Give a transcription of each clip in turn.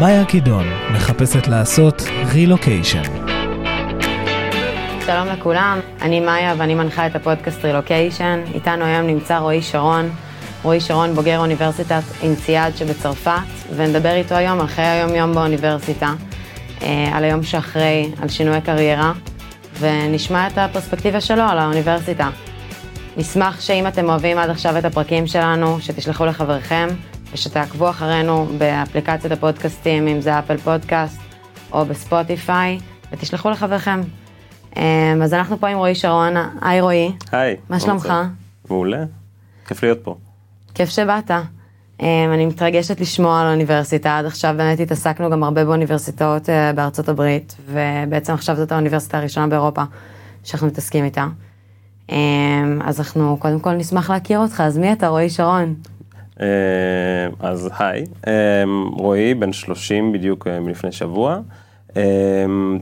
מאיה קידון מחפשת לעשות רילוקיישן. שלום לכולם, אני מאיה ואני מנחה את הפודקאסט רילוקיישן. איתנו היום נמצא רועי שרון. רועי שרון בוגר אוניברסיטת אינציאד שבצרפת, ונדבר איתו היום על חיי היום-יום באוניברסיטה, אה, על היום שאחרי, על שינוי קריירה, ונשמע את הפרספקטיבה שלו על האוניברסיטה. נשמח שאם אתם אוהבים עד עכשיו את הפרקים שלנו, שתשלחו לחבריכם, ושתעקבו אחרינו באפליקציית הפודקאסטים, אם זה אפל פודקאסט או בספוטיפיי, ותשלחו לחבריכם. אה, אז אנחנו פה עם רועי שרון, היי רועי. היי. מה שלומך? מעולה. כיף להיות פה. כיף שבאת. אה, אני מתרגשת לשמוע על האוניברסיטה, עד עכשיו באמת התעסקנו גם הרבה באוניברסיטאות אה, בארצות הברית, ובעצם עכשיו זאת האוניברסיטה הראשונה באירופה שאנחנו מתעסקים איתה. אה, אז אנחנו קודם כל נשמח להכיר אותך, אז מי אתה רועי שרון? אז היי, רועי, בן 30 בדיוק מלפני שבוע.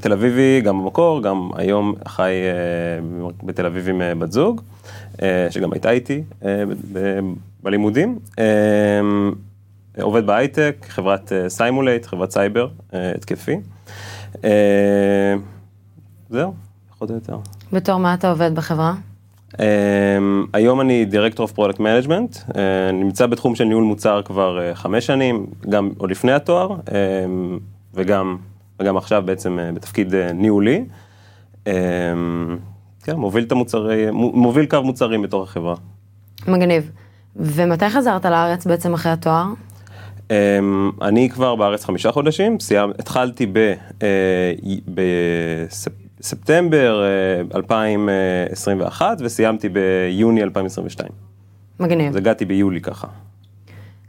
תל אביבי גם במקור, גם היום חי בתל אביב עם בת זוג, שגם הייתה איתי בלימודים. עובד בהייטק, חברת Cymulate, חברת סייבר התקפי. זהו, פחות או יותר. בתור מה אתה עובד בחברה? היום אני director of product management, נמצא בתחום של ניהול מוצר כבר חמש שנים, גם עוד לפני התואר, וגם וגם עכשיו בעצם בתפקיד ניהולי. כן, מוביל את המוצרי, מוביל קו מוצרים בתוך החברה. מגניב. ומתי חזרת לארץ בעצם אחרי התואר? אני כבר בארץ חמישה חודשים, סיימ, התחלתי בספטמבר 2021 וסיימתי ביוני 2022. מגניב. אז הגעתי ביולי ככה.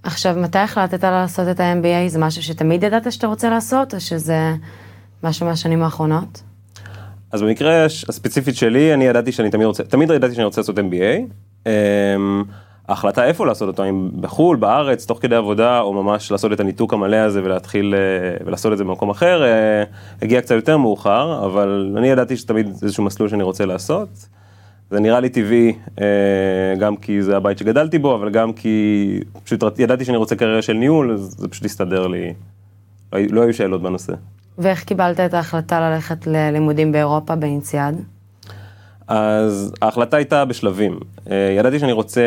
עכשיו, מתי החלטת לעשות את ה-MBA? זה משהו שתמיד ידעת שאתה רוצה לעשות, או שזה משהו מהשנים האחרונות? אז במקרה הספציפית שלי, אני ידעתי שאני תמיד רוצה, תמיד ידעתי שאני רוצה לעשות MBA. ההחלטה איפה לעשות אותו, אם בחו"ל, בארץ, תוך כדי עבודה, או ממש לעשות את הניתוק המלא הזה ולהתחיל ולעשות את זה במקום אחר, הגיע קצת יותר מאוחר, אבל אני ידעתי שתמיד איזשהו מסלול שאני רוצה לעשות. זה נראה לי טבעי, גם כי זה הבית שגדלתי בו, אבל גם כי פשוט ידעתי שאני רוצה קריירה של ניהול, אז זה פשוט הסתדר לי, לא היו שאלות בנושא. ואיך קיבלת את ההחלטה ללכת ללימודים באירופה באינציאד? אז ההחלטה הייתה בשלבים. ידעתי שאני רוצה,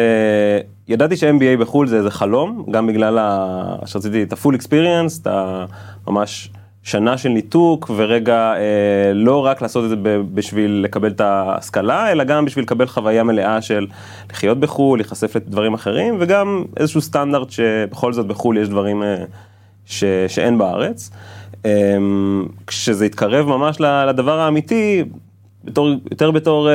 ידעתי ש-MBA בחו"ל זה איזה חלום, גם בגלל ה... שרציתי את ה-full experience, את הממש שנה של ניתוק, ורגע לא רק לעשות את זה בשביל לקבל את ההשכלה, אלא גם בשביל לקבל חוויה מלאה של לחיות בחו"ל, להיחשף לדברים אחרים, וגם איזשהו סטנדרט שבכל זאת בחו"ל יש דברים ש... שאין בארץ. כשזה התקרב ממש לדבר האמיתי, בתור, יותר בתור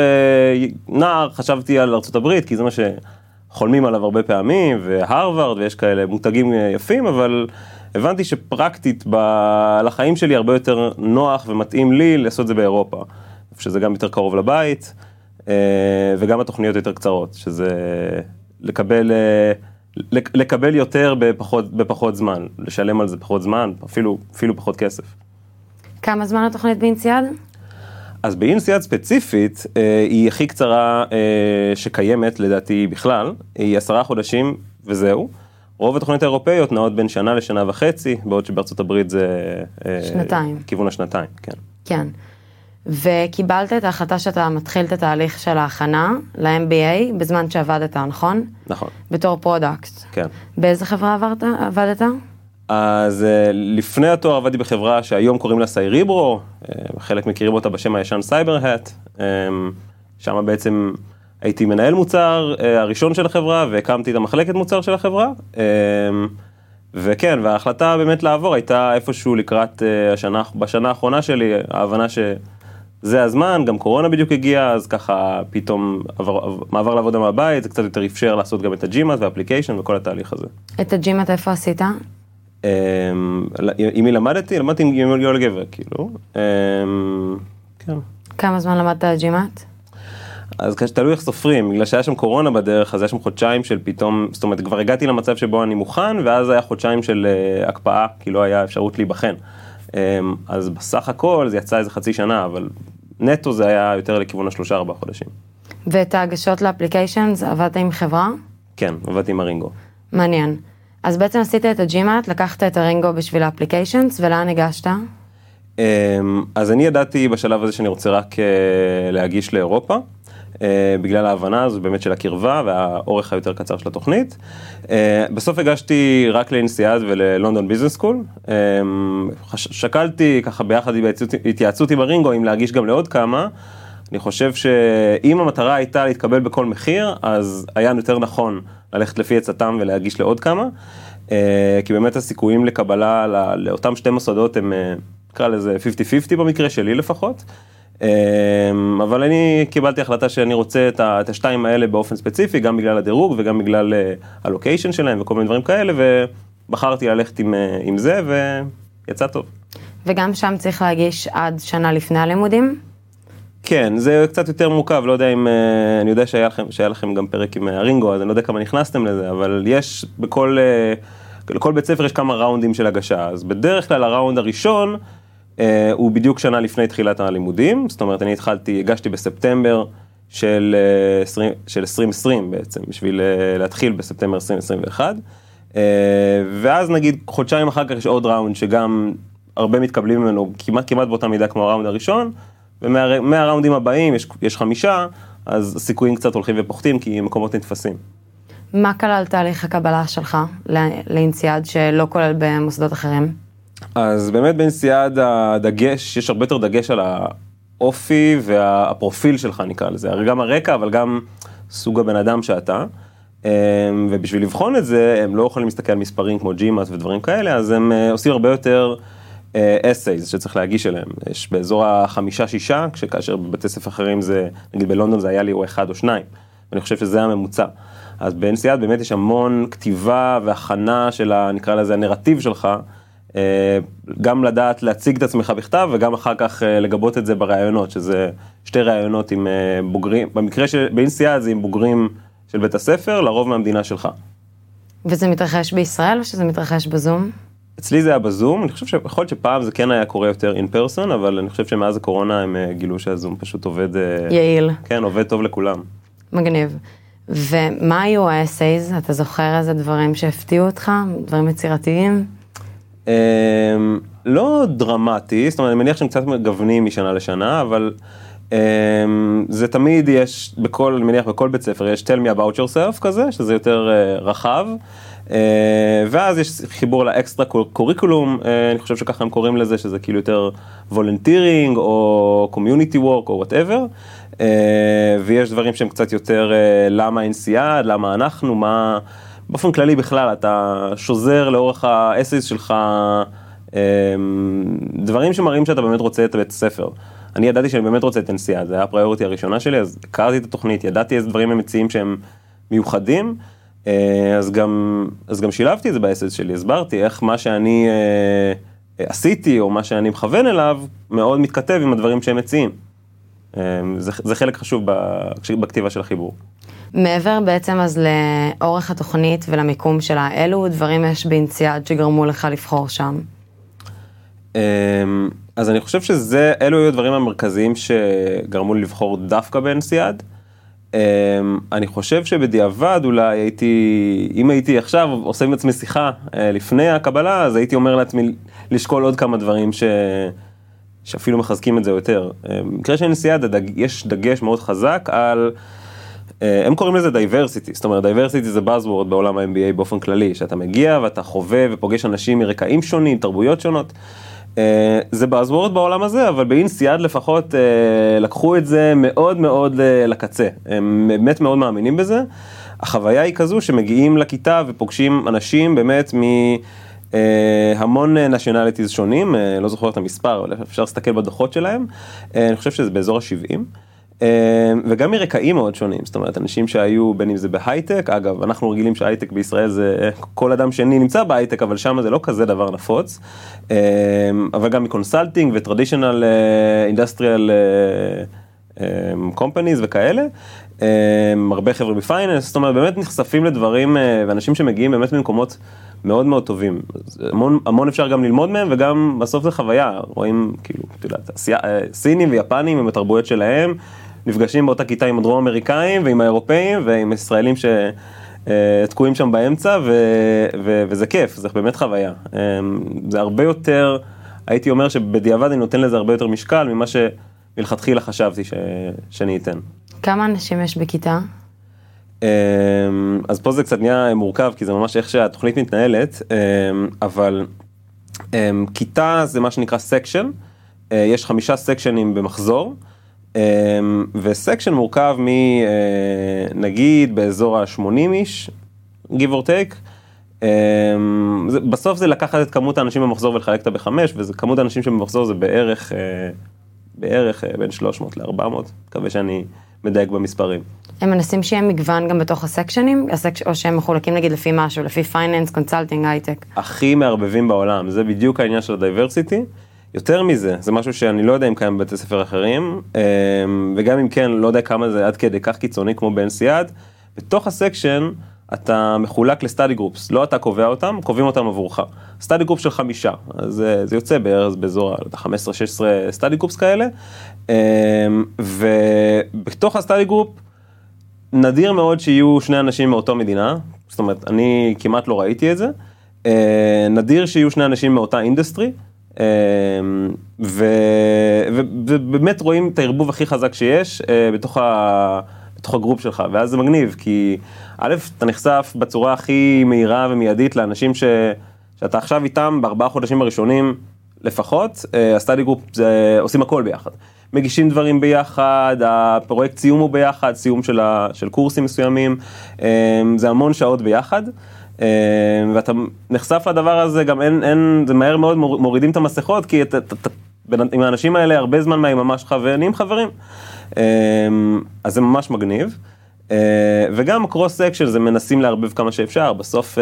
נער חשבתי על ארה"ב, כי זה מה שחולמים עליו הרבה פעמים, והרווארד, ויש כאלה מותגים יפים, אבל הבנתי שפרקטית לחיים שלי הרבה יותר נוח ומתאים לי לעשות את זה באירופה. שזה גם יותר קרוב לבית, וגם התוכניות יותר קצרות, שזה לקבל... לקבל יותר בפחות, בפחות זמן, לשלם על זה פחות זמן, אפילו, אפילו פחות כסף. כמה זמן התוכנית באינציאד? אז באינציאד ספציפית, היא הכי קצרה שקיימת לדעתי בכלל, היא עשרה חודשים וזהו. רוב התוכניות האירופאיות נעות בין שנה לשנה וחצי, בעוד שבארצות הברית זה... שנתיים. כיוון השנתיים, כן. כן. וקיבלת את ההחלטה שאתה מתחיל את התהליך של ההכנה ל-MBA בזמן שעבדת, נכון? נכון. בתור product. כן. באיזה חברה עברת, עבדת? אז לפני התואר עבדתי בחברה שהיום קוראים לה CYREBRO, חלק מכירים אותה בשם הישן CyberHat, שם בעצם הייתי מנהל מוצר הראשון של החברה והקמתי את המחלקת מוצר של החברה. וכן, וההחלטה באמת לעבור הייתה איפשהו לקראת השנה, בשנה האחרונה שלי, ההבנה שזה הזמן, גם קורונה בדיוק הגיעה, אז ככה פתאום עבר, מעבר לעבודה מהבית, זה קצת יותר אפשר לעשות גם את הג'ימאט והאפליקיישן וכל התהליך הזה. את הג'ימאט איפה עשית? עם מי למדתי? למדתי עם יואל גבר, כאילו. כן. כמה זמן למדת GMAT? אז תלוי איך סופרים, בגלל שהיה שם קורונה בדרך, אז היה שם חודשיים של פתאום, זאת אומרת, כבר הגעתי למצב שבו אני מוכן, ואז היה חודשיים של הקפאה, כי לא היה אפשרות להיבחן. אז בסך הכל זה יצא איזה חצי שנה, אבל נטו זה היה יותר לכיוון השלושה ארבעה חודשים. ואת ההגשות ל applications עבדת עם חברה? כן, עבדתי עם ARINGO. מעניין. אז בעצם עשית את ה GMAT, לקחת את ARINGO בשביל ה applications, ולאן הגשת? אמ, אז אני ידעתי בשלב הזה שאני רוצה רק אה, להגיש לאירופה. אה, בגלל ההבנה הזו באמת של הקרבה והאורך היותר קצר של התוכנית. אה, בסוף הגשתי רק לאינסיאד וללונדון ביזנס סקול. שקלתי ככה ביחד בהתייעצות עם הרינגו אם להגיש גם לעוד כמה. אני חושב שאם המטרה הייתה להתקבל בכל מחיר, אז היה יותר נכון ללכת לפי עצתם ולהגיש לעוד כמה. אה, כי באמת הסיכויים לקבלה לאותם שתי מוסדות הם, נקרא לזה 50-50 במקרה שלי לפחות. אמ, אבל אני קיבלתי החלטה שאני רוצה את השתיים האלה באופן ספציפי, גם בגלל הדירוג וגם בגלל אה, הלוקיישן שלהם וכל מיני דברים כאלה, ובחרתי ללכת עם, אה, עם זה ויצא טוב. וגם שם צריך להגיש עד שנה לפני הלימודים? כן, זה קצת יותר מורכב, לא יודע אם, אה, אני יודע שהיה לכם, שהיה לכם גם פרק עם הרינגו, אז אני לא יודע כמה נכנסתם לזה, אבל יש בכל, לכל בית ספר יש כמה ראונדים של הגשה, אז בדרך כלל הראונד הראשון, אה, הוא בדיוק שנה לפני תחילת הלימודים, זאת אומרת אני התחלתי, הגשתי בספטמבר של, 20, אה, של 2020 בעצם, בשביל אה, להתחיל בספטמבר 2021, ואז נגיד חודשיים אחר כך יש עוד ראונד שגם הרבה מתקבלים ממנו כמעט כמעט באותה מידה כמו הראונד הראשון, ומהראונדים הבאים יש, יש חמישה, אז הסיכויים קצת הולכים ופוחתים כי מקומות נתפסים. מה כלל תהליך הקבלה שלך לאינציאד שלא כולל במוסדות אחרים? אז באמת באינסיאד הדגש, יש הרבה יותר דגש על האופי והפרופיל שלך נקרא לזה, הרי גם הרקע אבל גם סוג הבן אדם שאתה. אמ, ובשביל לבחון את זה הם לא יכולים להסתכל על מספרים כמו GMAT ודברים כאלה, אז הם אה, עושים הרבה יותר אסייז אה, שצריך להגיש אליהם. יש באזור החמישה-שישה, כשכאשר בבתי ספר אחרים זה, נגיד בלונדון זה היה לי או אחד או שניים, ואני חושב שזה הממוצע. אז באנסיאד באמת יש המון כתיבה והכנה של, ה, נקרא לזה, הנרטיב שלך. אה, גם לדעת להציג את עצמך בכתב וגם אחר כך אה, לגבות את זה בראיונות, שזה שתי ראיונות עם אה, בוגרים, במקרה של, באינסיאד זה עם בוגרים של בית הספר, לרוב מהמדינה שלך. וזה מתרחש בישראל או שזה מתרחש בזום? אצלי זה היה בזום, אני חושב שיכול להיות שפעם זה כן היה קורה יותר אין פרסון, אבל אני חושב שמאז הקורונה הם גילו שהזום פשוט עובד... יעיל. כן, עובד טוב לכולם. מגניב. ומה היו האסייז? אתה זוכר איזה דברים שהפתיעו אותך? דברים יצירתיים? אמ, לא דרמטי, זאת אומרת, אני מניח שהם קצת מגוונים משנה לשנה, אבל אמ, זה תמיד יש, בכל, אני מניח בכל בית ספר יש tell me about yourself כזה, שזה יותר אה, רחב. אה, ואז יש חיבור לאקסטרה קוריקולום, אה, אני חושב שככה הם קוראים לזה, שזה כאילו יותר volunteering או community work או whatever. ויש דברים שהם קצת יותר למה INSEAD, למה אנחנו, מה... באופן כללי בכלל, אתה שוזר לאורך ה essays שלך דברים שמראים שאתה באמת רוצה את הבית הספר. אני ידעתי שאני באמת רוצה את INSEAD, זה היה ה priority הראשונה שלי, אז הכרתי את התוכנית, ידעתי איזה דברים הם מציעים שהם מיוחדים, אה, אז גם, אז גם שילבתי את זה ב essays שלי, הסברתי איך מה שאני אה, עשיתי או מה שאני מכוון אליו, מאוד מתכתב עם הדברים שהם מציעים. אה, זה, זה חלק חשוב בכתיבה של החיבור. מעבר בעצם אז לאורך התוכנית ולמיקום שלה, אילו דברים יש באינציאד שגרמו לך לבחור שם? אמ, אז אני חושב שזה, אלו היו הדברים המרכזיים שגרמו לי לבחור דווקא באינציאד. אמ, אני חושב שבדיעבד אולי הייתי, אם הייתי עכשיו עושה עם עצמי שיחה אה, לפני הקבלה, אז הייתי אומר לעצמי לשקול עוד כמה דברים ש... שאפילו מחזקים את זה יותר. במקרה של INSEAD יש דגש מאוד חזק על אה, הם קוראים לזה diversity, זאת אומרת diversity זה buzzword בעולם ה-MBA באופן כללי, שאתה מגיע ואתה חווה ופוגש אנשים מרקעים שונים, תרבויות שונות. אה, זה buzzword בעולם הזה, אבל ב INSEAD לפחות אה, לקחו את זה מאוד מאוד לקצה, הם באמת מאוד מאמינים בזה. החוויה היא כזו שמגיעים לכיתה ופוגשים אנשים באמת מ... המון nationalities שונים, לא זוכר את המספר, אבל אפשר להסתכל בדוחות שלהם, אני חושב שזה באזור ה-70. אמ, וגם מרקעים מאוד שונים, זאת אומרת אנשים שהיו בין אם זה בהייטק, אגב אנחנו רגילים שהייטק בישראל זה כל אדם שני נמצא בהייטק אבל שם זה לא כזה דבר נפוץ, אמ, אבל גם מ consulting ו traditional industrial companies וכאלה, אמ, הרבה חבר'ה ב finance, זאת אומרת באמת נחשפים לדברים אה, ואנשים שמגיעים באמת ממקומות מאוד מאוד טובים, המון, המון אפשר גם ללמוד מהם וגם בסוף זה חוויה, רואים כאילו, אתה יודע, אה, סינים ויפנים עם התרבויות שלהם. נפגשים באותה כיתה עם הדרום אמריקאים ועם האירופאים ועם ישראלים אה, תקועים שם באמצע, ו, ו, וזה כיף, זה באמת חוויה. אה, זה הרבה יותר, הייתי אומר שבדיעבד אני נותן לזה הרבה יותר משקל ממה שמלכתחילה חשבתי ש, שאני אתן. כמה אנשים יש בכיתה? אה, אז פה זה קצת נהיה מורכב, כי זה ממש איך שהתוכנית מתנהלת, אבל כיתה זה מה שנקרא section, יש חמישה section ים במחזור. אמ, ו section מורכב מנגיד באזור ה-80 איש, give or take. אמ, בסוף זה לקחת את כמות האנשים במחזור ולחלק אותה בחמש, וכמות האנשים שבמחזור זה בערך, אה, בערך אה, בין 300 ל-400, מקווה שאני מדייק במספרים. הם מנסים שיהיה מגוון גם בתוך ה section ים, או שהם מחולקים נגיד לפי משהו, לפי finance, consulting, הייטק? הכי מערבבים בעולם, זה בדיוק העניין של ה diversity. יותר מזה, זה משהו שאני לא יודע אם קיים בבתי ספר אחרים, אמ, וגם אם כן, לא יודע כמה זה עד כדי כך קיצוני כמו באנסיאד, בתוך ה section אתה מחולק ל study groups, לא אתה קובע אותם, קובעים אותם עבורך. study group של חמישה, אז זה יוצא בערך באזור ה-15-16 study groups כאלה, אמ, ובתוך ה study group נדיר מאוד שיהיו שני אנשים מאותו מדינה, זאת אומרת, אני כמעט לא ראיתי את זה, אה, נדיר שיהיו שני אנשים מאותה industry. אמ, ובאמת רואים את הערבוב הכי חזק שיש אה, בתוך, ה, בתוך ה group שלך, ואז זה מגניב, כי א', אתה נחשף בצורה הכי מהירה ומיידית לאנשים ש, שאתה עכשיו איתם בארבעה חודשים הראשונים לפחות, ה study אה, group זה עושים הכל ביחד. מגישים דברים ביחד, הפרויקט סיום הוא ביחד, סיום של, ה, של קורסים מסוימים, אמ, זה המון שעות ביחד. אה, ואתה נחשף לדבר הזה, גם אין, אין, זה מהר מאוד מורידים את המסכות, כי אתה, אתה, אתה, עם האנשים האלה הרבה זמן מהיממה שלך ונהיים חברים. אה, אז זה ממש מגניב. אה, וגם cross section זה מנסים לערבב כמה שאפשר, בסוף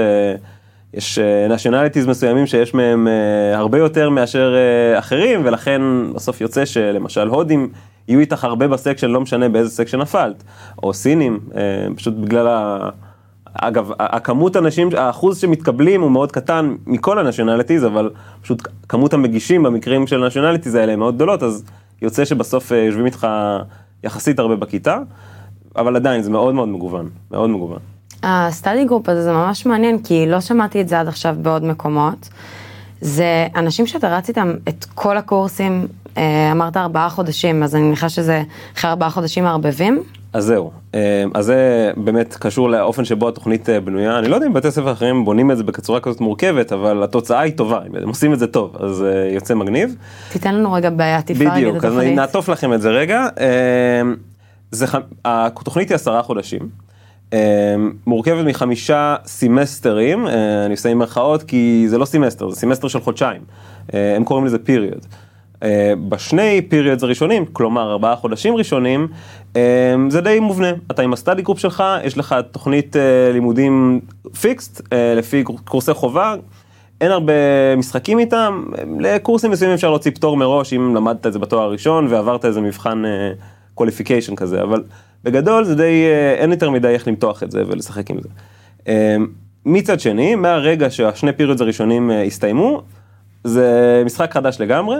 יש nationalities מסוימים שיש מהם הרבה יותר מאשר אחרים, ולכן בסוף יוצא שלמשל הודים יהיו איתך הרבה ב section, לא משנה באיזה section נפלת, או סינים, פשוט בגלל. אגב, הכמות אנשים, האחוז שמתקבלים הוא מאוד קטן מכל ה nationalities, אבל פשוט כמות המגישים במקרים של ה nationalities האלה הם מאוד גדולות, אז יוצא שבסוף אה, יושבים איתך יחסית הרבה בכיתה, אבל עדיין זה מאוד מאוד מגוון, מאוד מגוון. ה study group הזה זה ממש מעניין, כי לא שמעתי את זה עד עכשיו בעוד מקומות. זה אנשים שאתה רץ איתם את כל הקורסים, אה, אמרת ארבעה חודשים, אז אני מניחה שזה אחרי ארבעה חודשים מערבבים. אז זהו, אה, אז זה באמת קשור לאופן שבו התוכנית אה, בנויה, אני לא יודע אם בתי ספר אחרים בונים את זה בצורה כזאת מורכבת, אבל התוצאה היא טובה, הם עושים את זה טוב, אז אה, יוצא מגניב. תיתן לנו רגע בעיה, רגע את התוכנית. בדיוק, אז נעטוף לכם את זה רגע. זה, התוכנית היא עשרה חודשים, מורכבת מחמישה סמסטרים, אני עושה עם מירכאות כי זה לא סמסטר, זה סמסטר של חודשיים, הם קוראים לזה period. אה, בשני periods הראשונים, כלומר ארבעה חודשים ראשונים, אה, זה די מובנה. אתה עם ה study group שלך, יש לך תוכנית אה, לימודים fixed, לפי קורסי חובה, אין הרבה משחקים איתם, לקורסים מסוימים אפשר להוציא פטור מראש אם למדת את זה בתואר הראשון ועברת איזה מבחן qualification כזה, אבל בגדול זה די, אין יותר מדי איך למתוח את זה ולשחק עם זה. מצד שני, מהרגע שהשני פיריודס הראשונים הסתיימו, זה משחק חדש לגמרי.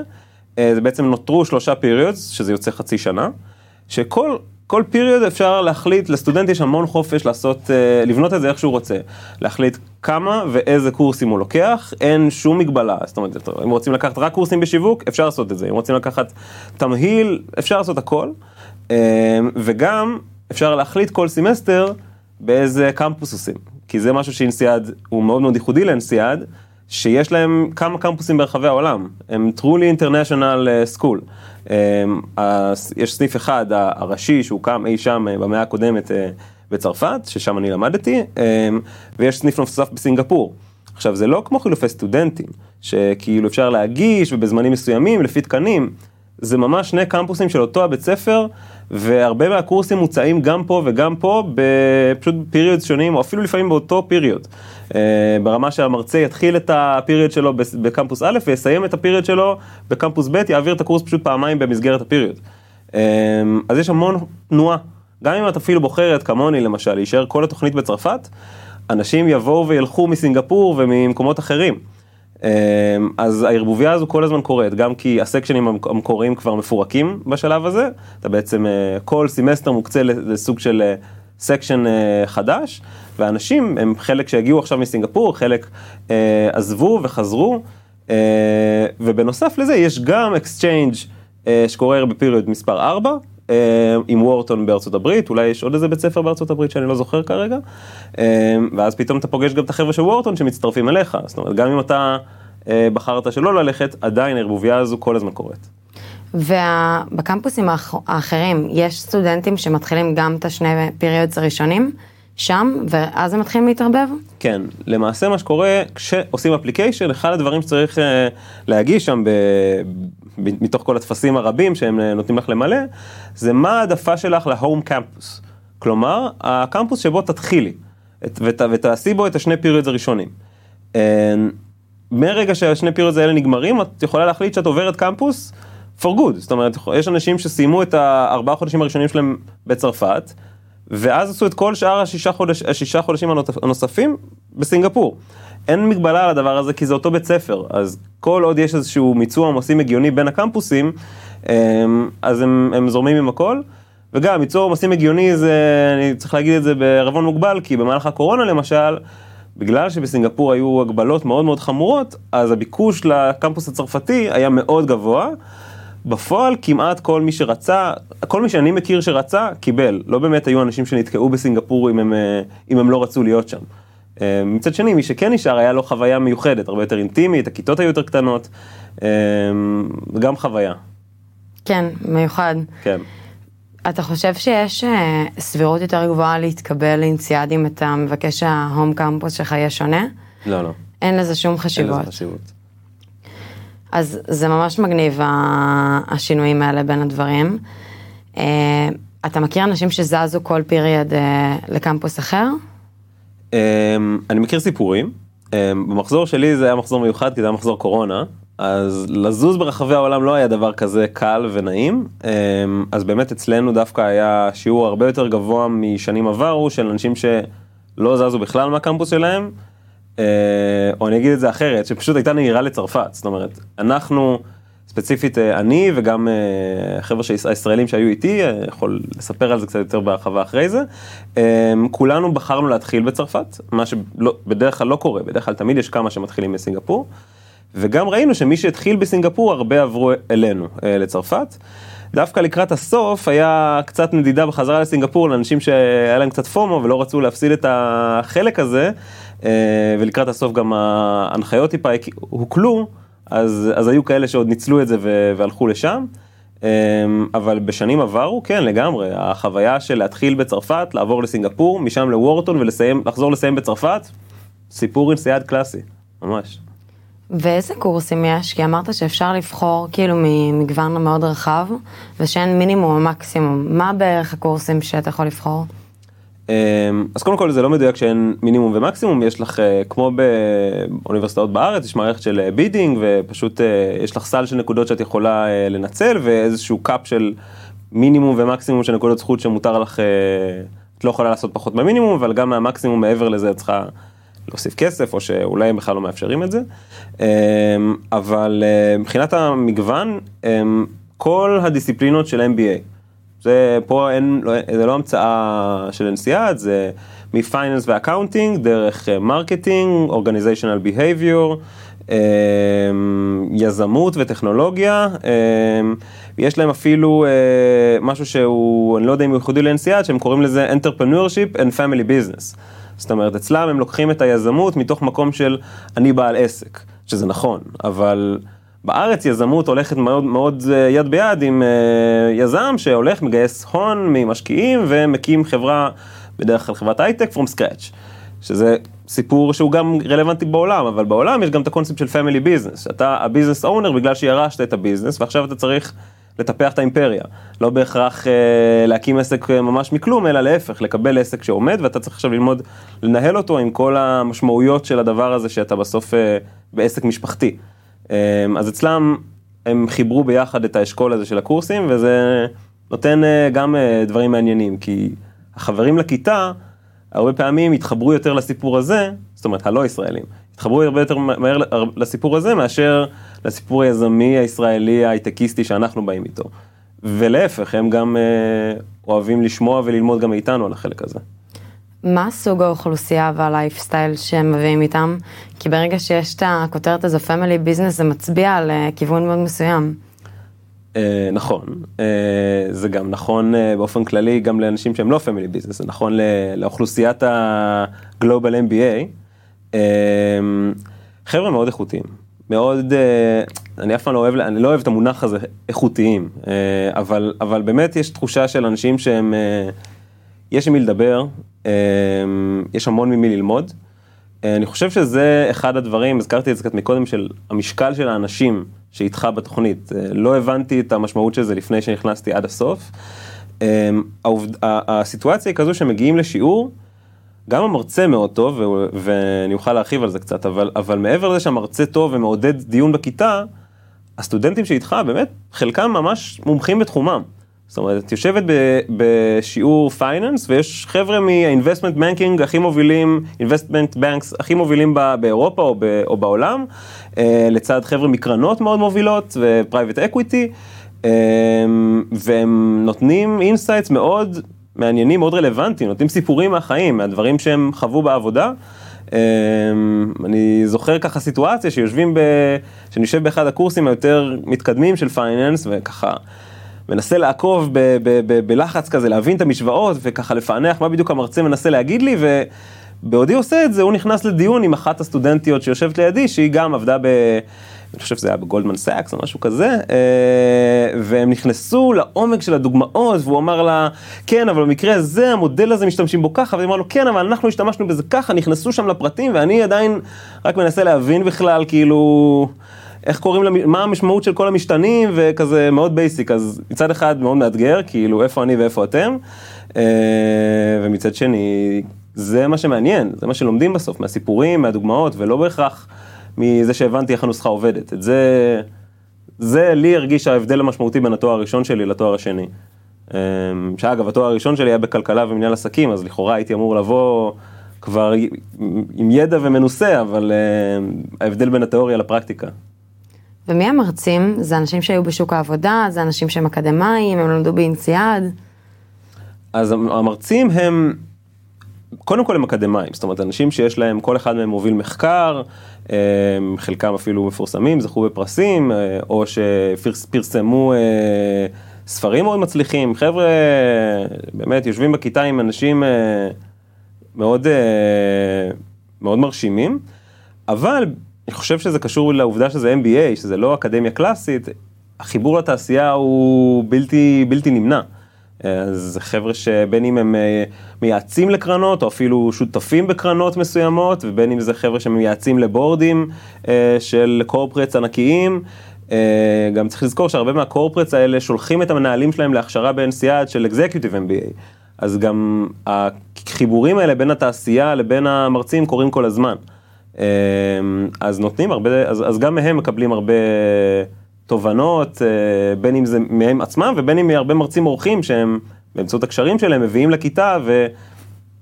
אה, זה בעצם נותרו שלושה פיריודס, שזה יוצא חצי שנה, שכל כל פיריוד אפשר להחליט, לסטודנט יש המון חופש לעשות, אה, לבנות את זה איך שהוא רוצה, להחליט כמה ואיזה קורסים הוא לוקח, אין שום מגבלה, זאת אומרת, אם רוצים לקחת רק קורסים בשיווק, אפשר לעשות את זה, אם רוצים לקחת תמהיל, אפשר לעשות הכל, אה, וגם אפשר להחליט כל סמסטר באיזה קמפוס עושים, כי זה משהו ש INSEAD הוא מאוד מאוד ייחודי ל INSEAD. שיש להם כמה קמפוסים ברחבי העולם, הם truly international אה, school. אה, יש סניף אחד, הראשי, שהוקם אי שם אה, במאה הקודמת בצרפת, ששם אני למדתי, ויש סניף נוסף בסינגפור. עכשיו, זה לא כמו חילופי סטודנטים, שכאילו אפשר להגיש ובזמנים מסוימים, לפי תקנים. זה ממש שני קמפוסים של אותו הבית ספר, והרבה מהקורסים מוצאים גם פה וגם פה, פשוט פיריוד שונים, או אפילו לפעמים באותו פיריוד. אה, ברמה שהמרצה יתחיל את הפיריוד שלו בקמפוס א' ויסיים את הפיריוד שלו בקמפוס ב', יעביר את הקורס פשוט פעמיים במסגרת הפיריוד. אה, אז יש המון תנועה. גם אם את אפילו בוחרת, כמוני למשל, להישאר כל התוכנית בצרפת, אנשים יבואו וילכו מסינגפור וממקומות אחרים. אמ, אז הערבוביה הזו כל הזמן קורית, גם כי ה section ים המקוריים כבר מפורקים בשלב הזה, אתה בעצם, אה, כל סמסטר מוקצה לסוג של section חדש, ואנשים הם חלק שהגיעו עכשיו מסינגפור, חלק עזבו וחזרו, ובנוסף לזה יש גם exchange שקורה ב period מספר 4. עם וורטון בארצות הברית, אולי יש עוד איזה בית ספר בארצות הברית שאני לא זוכר כרגע, ואז פתאום אתה פוגש גם את החבר'ה של וורטון שמצטרפים אליך, זאת אומרת גם אם אתה בחרת שלא ללכת, עדיין הערבוביה הזו כל הזמן קורית. ובקמפוסים האחרים יש סטודנטים שמתחילים גם את השני פיריודס הראשונים שם ואז הם מתחילים להתערבב? כן, למעשה מה שקורה כשעושים אפליקיישן, אחד הדברים שצריך להגיש שם ב... מתוך כל הטפסים הרבים שהם נותנים לך למלא, זה מה העדפה שלך להום קמפוס. כלומר, הקמפוס שבו תתחילי ות, ותעשי בו את השני פיריודס הראשונים. מרגע שהשני פיריודס האלה נגמרים, את יכולה להחליט שאת עוברת קמפוס for good. זאת אומרת, יש אנשים שסיימו את הארבעה חודשים הראשונים שלהם בצרפת, ואז עשו את כל שאר השישה, חודש, השישה חודשים הנוספים בסינגפור. אין מגבלה על הדבר הזה כי זה אותו בית ספר, אז כל עוד יש איזשהו מיצוע עומסים הגיוני בין הקמפוסים, אז הם, הם זורמים עם הכל. וגם מיצוע עומסים הגיוני זה, אני צריך להגיד את זה בערבון מוגבל, כי במהלך הקורונה למשל, בגלל שבסינגפור היו הגבלות מאוד מאוד חמורות, אז הביקוש לקמפוס הצרפתי היה מאוד גבוה. בפועל כמעט כל מי שרצה, כל מי שאני מכיר שרצה, קיבל. לא באמת היו אנשים שנתקעו בסינגפור אם הם, אם הם לא רצו להיות שם. מצד שני, מי שכן נשאר, היה לו חוויה מיוחדת, הרבה יותר אינטימית, הכיתות היו יותר קטנות, גם חוויה. כן, מיוחד. כן. אתה חושב שיש סבירות יותר גבוהה להתקבל לאינציאד אם אתה מבקש שההום קמפוס שלך יהיה שונה? לא, לא. אין לזה שום חשיבות. אין לזה חשיבות. אז זה ממש מגניב השינויים האלה בין הדברים. אתה מכיר אנשים שזזו כל פיריד לקמפוס אחר? אני מכיר סיפורים, במחזור שלי זה היה מחזור מיוחד כי זה היה מחזור קורונה, אז לזוז ברחבי העולם לא היה דבר כזה קל ונעים, אז באמת אצלנו דווקא היה שיעור הרבה יותר גבוה משנים עברו של אנשים שלא זזו בכלל מהקמפוס שלהם, או אני אגיד את זה אחרת, שפשוט הייתה נהירה לצרפת, זאת אומרת, אנחנו, ספציפית אני וגם החבר'ה הישראלים שהיו איתי, יכול לספר על זה קצת יותר בהרחבה אחרי זה, כולנו בחרנו להתחיל בצרפת, מה שבדרך כלל לא קורה, בדרך כלל תמיד יש כמה שמתחילים בסינגפור, וגם ראינו שמי שהתחיל בסינגפור הרבה עברו אלינו, לצרפת. דווקא לקראת הסוף היה קצת נדידה בחזרה לסינגפור לאנשים שהיה להם קצת פומו ולא רצו להפסיד את החלק הזה, ולקראת הסוף גם ההנחיות טיפה הוקלו, אז, אז היו כאלה שעוד ניצלו את זה והלכו לשם. אבל בשנים עברו, כן, לגמרי, החוויה של להתחיל בצרפת, לעבור לסינגפור, משם לוורטון ולחזור לסיים בצרפת, סיפור אינסיאד קלאסי, ממש. ואיזה קורסים יש? כי אמרת שאפשר לבחור כאילו ממגוון מאוד רחב, ושאין מינימום או מקסימום. מה בערך הקורסים שאתה יכול לבחור? אז קודם כל זה לא מדויק שאין מינימום ומקסימום, יש לך, כמו באוניברסיטאות בארץ, יש מערכת של bidding, ופשוט יש לך סל של נקודות שאת יכולה לנצל, ואיזשהו cap של מינימום ומקסימום של נקודות זכות שמותר לך, את לא יכולה לעשות פחות מהמינימום, אבל גם מהמקסימום מעבר לזה את צריכה להוסיף כסף, או שאולי הם בכלל לא מאפשרים את זה. אבל מבחינת המגוון, כל הדיסציפלינות של MBA, זה פה אין, זה לא המצאה של INSEAD, זה מ finance ו accounting, דרך marketing, organizational behavior, יזמות וטכנולוגיה, יש להם אפילו משהו שהוא, אני לא יודע אם הוא ייחודי ל INSEAD, שהם קוראים לזה entrepreneurship and family business. זאת אומרת, אצלם הם לוקחים את היזמות מתוך מקום של אני בעל עסק, שזה נכון, אבל בארץ יזמות הולכת מאוד מאוד יד ביד עם יזם שהולך, מגייס הון ממשקיעים ומקים חברה, בדרך כלל חברת הייטק, from scratch. שזה סיפור שהוא גם רלוונטי בעולם, אבל בעולם יש גם את הקונספט של family business. אתה ה business owner בגלל שירשת את ה business ועכשיו אתה צריך לטפח את האימפריה. לא בהכרח אה, להקים עסק ממש מכלום, אלא להפך, לקבל עסק שעומד ואתה צריך עכשיו ללמוד לנהל אותו עם כל המשמעויות של הדבר הזה שאתה בסוף אה, בעסק משפחתי. אה, אז אצלם הם חיברו ביחד את האשכול הזה של הקורסים וזה נותן אה, גם אה, דברים מעניינים, כי החברים לכיתה הרבה פעמים התחברו יותר לסיפור הזה, זאת אומרת הלא ישראלים, התחברו הרבה יותר מהר לסיפור הזה מאשר לסיפור היזמי הישראלי ההייטקיסטי שאנחנו באים איתו. ולהפך, הם גם אה, אוהבים לשמוע וללמוד גם מאיתנו על החלק הזה. מה סוג האוכלוסייה והלייפסטייל שהם מביאים איתם? כי ברגע שיש את הכותרת הזו family business זה מצביע על אה, כיוון מאוד מסוים. אה, נכון, אה, זה גם נכון אה, באופן כללי גם לאנשים שהם לא family business, זה נכון לאוכלוסיית ה global MBA. אה, חבר'ה מאוד איכותיים, מאוד, אה, אני אף פעם לא אוהב, אני לא אוהב את המונח הזה, איכותיים, אה, אבל, אבל באמת יש תחושה של אנשים שהם, אה, יש עם מי לדבר, אה, יש המון ממי ללמוד. אני חושב שזה אחד הדברים, הזכרתי את זה קצת מקודם, של המשקל של האנשים שאיתך בתוכנית. לא הבנתי את המשמעות של זה לפני שנכנסתי עד הסוף. ה- הסיטואציה היא כזו שמגיעים לשיעור, גם המרצה מאוד טוב, ואני אוכל להרחיב על זה קצת, אבל, אבל מעבר לזה שהמרצה טוב ומעודד דיון בכיתה, הסטודנטים שאיתך באמת, חלקם ממש מומחים בתחומם. זאת אומרת, את יושבת ב- בשיעור finance ויש חבר'ה מה-investment banking הכי מובילים, investment banks הכי מובילים ב- באירופה או, ב- או בעולם, אה, לצד חבר'ה מקרנות מאוד מובילות ו-private equity, אה, והם נותנים insights מאוד מעניינים, מאוד רלוונטיים, נותנים סיפורים מהחיים, מהדברים שהם חוו בעבודה. אה, אני זוכר ככה סיטואציה שיושבים, ב... שאני יושב באחד הקורסים היותר מתקדמים של finance וככה מנסה לעקוב ב- ב- ב- בלחץ כזה, להבין את המשוואות וככה לפענח מה בדיוק המרצה מנסה להגיד לי ובעודי עושה את זה הוא נכנס לדיון עם אחת הסטודנטיות שיושבת לידי שהיא גם עבדה ב... אני חושב שזה היה בגולדמן סאקס או משהו כזה, אה, והם נכנסו לעומק של הדוגמאות, והוא אמר לה, כן, אבל במקרה הזה, המודל הזה משתמשים בו ככה, והיא אמרה לו, כן, אבל אנחנו השתמשנו בזה ככה, נכנסו שם לפרטים, ואני עדיין רק מנסה להבין בכלל, כאילו, איך קוראים, למ... מה המשמעות של כל המשתנים, וכזה מאוד basic, אז מצד אחד מאוד מאתגר, כאילו, איפה אני ואיפה אתם, אה, ומצד שני, זה מה שמעניין, זה מה שלומדים בסוף, מהסיפורים, מהדוגמאות, ולא בהכרח מזה שהבנתי איך הנוסחה עובדת. את זה, זה לי הרגיש ההבדל המשמעותי בין התואר הראשון שלי לתואר השני. אה, שאגב, התואר הראשון שלי היה בכלכלה ומנהל עסקים, אז לכאורה הייתי אמור לבוא כבר עם ידע ומנוסה, אבל אה, ההבדל בין התיאוריה לפרקטיקה. ומי המרצים? זה אנשים שהיו בשוק העבודה, זה אנשים שהם אקדמאים, הם למדו באינציאד. אז המרצים הם, קודם כל הם אקדמאים, זאת אומרת אנשים שיש להם, כל אחד מהם מוביל מחקר, אה, חלקם אפילו מפורסמים, זכו בפרסים, אה, או שפרסמו אה, ספרים מאוד מצליחים, חבר'ה באמת יושבים בכיתה עם אנשים מאוד, מאוד מרשימים, אבל אני חושב שזה קשור לעובדה שזה MBA, שזה לא אקדמיה קלאסית, החיבור לתעשייה הוא בלתי, בלתי נמנע. אז חבר'ה שבין אם הם מייעצים לקרנות או אפילו שותפים בקרנות מסוימות ובין אם זה חבר'ה שמייעצים לבורדים של קורפרטס ענקיים. גם צריך לזכור שהרבה מהקורפרטס האלה שולחים את המנהלים שלהם להכשרה באנסיאד של אקזקיוטיב MBA. אז גם החיבורים האלה בין התעשייה לבין המרצים קורים כל הזמן. אז נותנים הרבה, אז, אז גם מהם מקבלים הרבה תובנות, בין אם זה מהם עצמם ובין אם מהרבה מרצים אורחים שהם באמצעות הקשרים שלהם מביאים לכיתה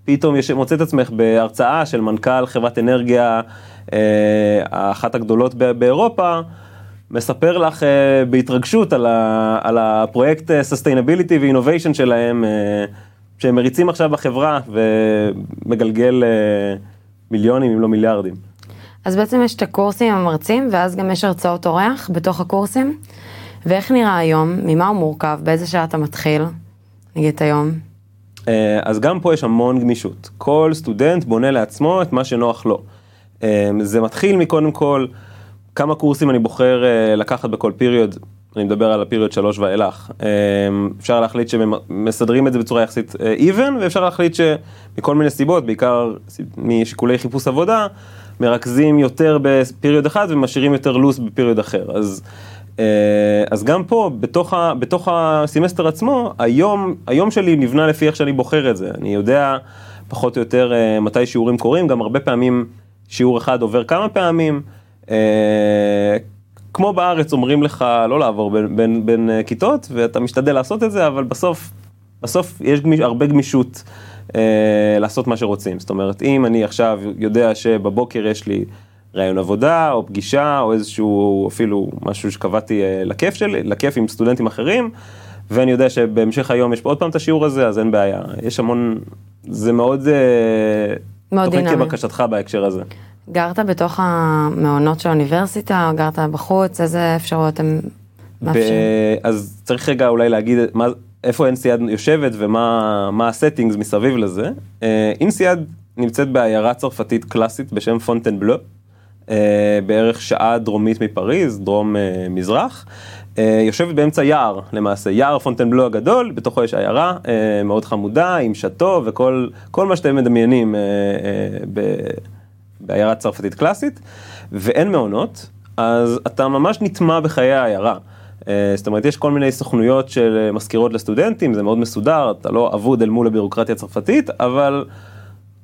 ופתאום יש, מוצא את עצמך בהרצאה של מנכ"ל חברת אנרגיה, אחת הגדולות באירופה, מספר לך בהתרגשות על, ה, על הפרויקט sustainability ו innovation שלהם, שהם מריצים עכשיו בחברה ומגלגל מיליונים אם לא מיליארדים. אז בעצם יש את הקורסים המרצים ואז גם יש הרצאות אורח בתוך הקורסים. ואיך נראה היום? ממה הוא מורכב? באיזה שעה אתה מתחיל? נגיד היום. אז גם פה יש המון גמישות. כל סטודנט בונה לעצמו את מה שנוח לו. זה מתחיל מקודם כל כמה קורסים אני בוחר לקחת בכל פיריוד. אני מדבר על הפיריוד שלוש ואילך. אפשר להחליט שמסדרים את זה בצורה יחסית even ואפשר להחליט שמכל מיני סיבות, בעיקר משיקולי חיפוש עבודה, מרכזים יותר בפיריוד אחד ומשאירים יותר לוס בפיריוד אחר. אז, אז גם פה, בתוך, ה, בתוך הסמסטר עצמו, היום, היום שלי נבנה לפי איך שאני בוחר את זה. אני יודע פחות או יותר מתי שיעורים קורים, גם הרבה פעמים שיעור אחד עובר כמה פעמים. כמו בארץ אומרים לך לא לעבור בין, בין, בין כיתות ואתה משתדל לעשות את זה, אבל בסוף, בסוף יש גמיש, הרבה גמישות אה, לעשות מה שרוצים. זאת אומרת, אם אני עכשיו יודע שבבוקר יש לי ראיון עבודה או פגישה או איזשהו אפילו משהו שקבעתי אה, לכיף שלי, לכיף עם סטודנטים אחרים, ואני יודע שבהמשך היום יש פה עוד פעם את השיעור הזה, אז אין בעיה. יש המון, זה מאוד, אה, מאוד תוכנית דינמי. כבקשתך בהקשר הזה. גרת בתוך המעונות של האוניברסיטה, או גרת בחוץ? איזה אפשרויות הם מאפשרים? אז צריך רגע אולי להגיד מה, איפה אינסיאד יושבת ומה מה ה settings מסביב לזה. אה, אינסיאד נמצאת בעיירה צרפתית קלאסית בשם פונטן בלו, אה, בערך שעה דרומית מפריז, דרום אה, מזרח. יושבת באמצע יער למעשה, יער פונטן בלו הגדול, בתוכו יש עיירה מאוד חמודה עם שאטו וכל כל מה שאתם מדמיינים ב- בעיירה צרפתית קלאסית, ואין מעונות, אז אתה ממש נטמע בחיי העיירה. אה, זאת אומרת, יש כל מיני סוכנויות של אה, מזכירות לסטודנטים, זה מאוד מסודר, אתה לא אבוד אל מול הבירוקרטיה הצרפתית, אבל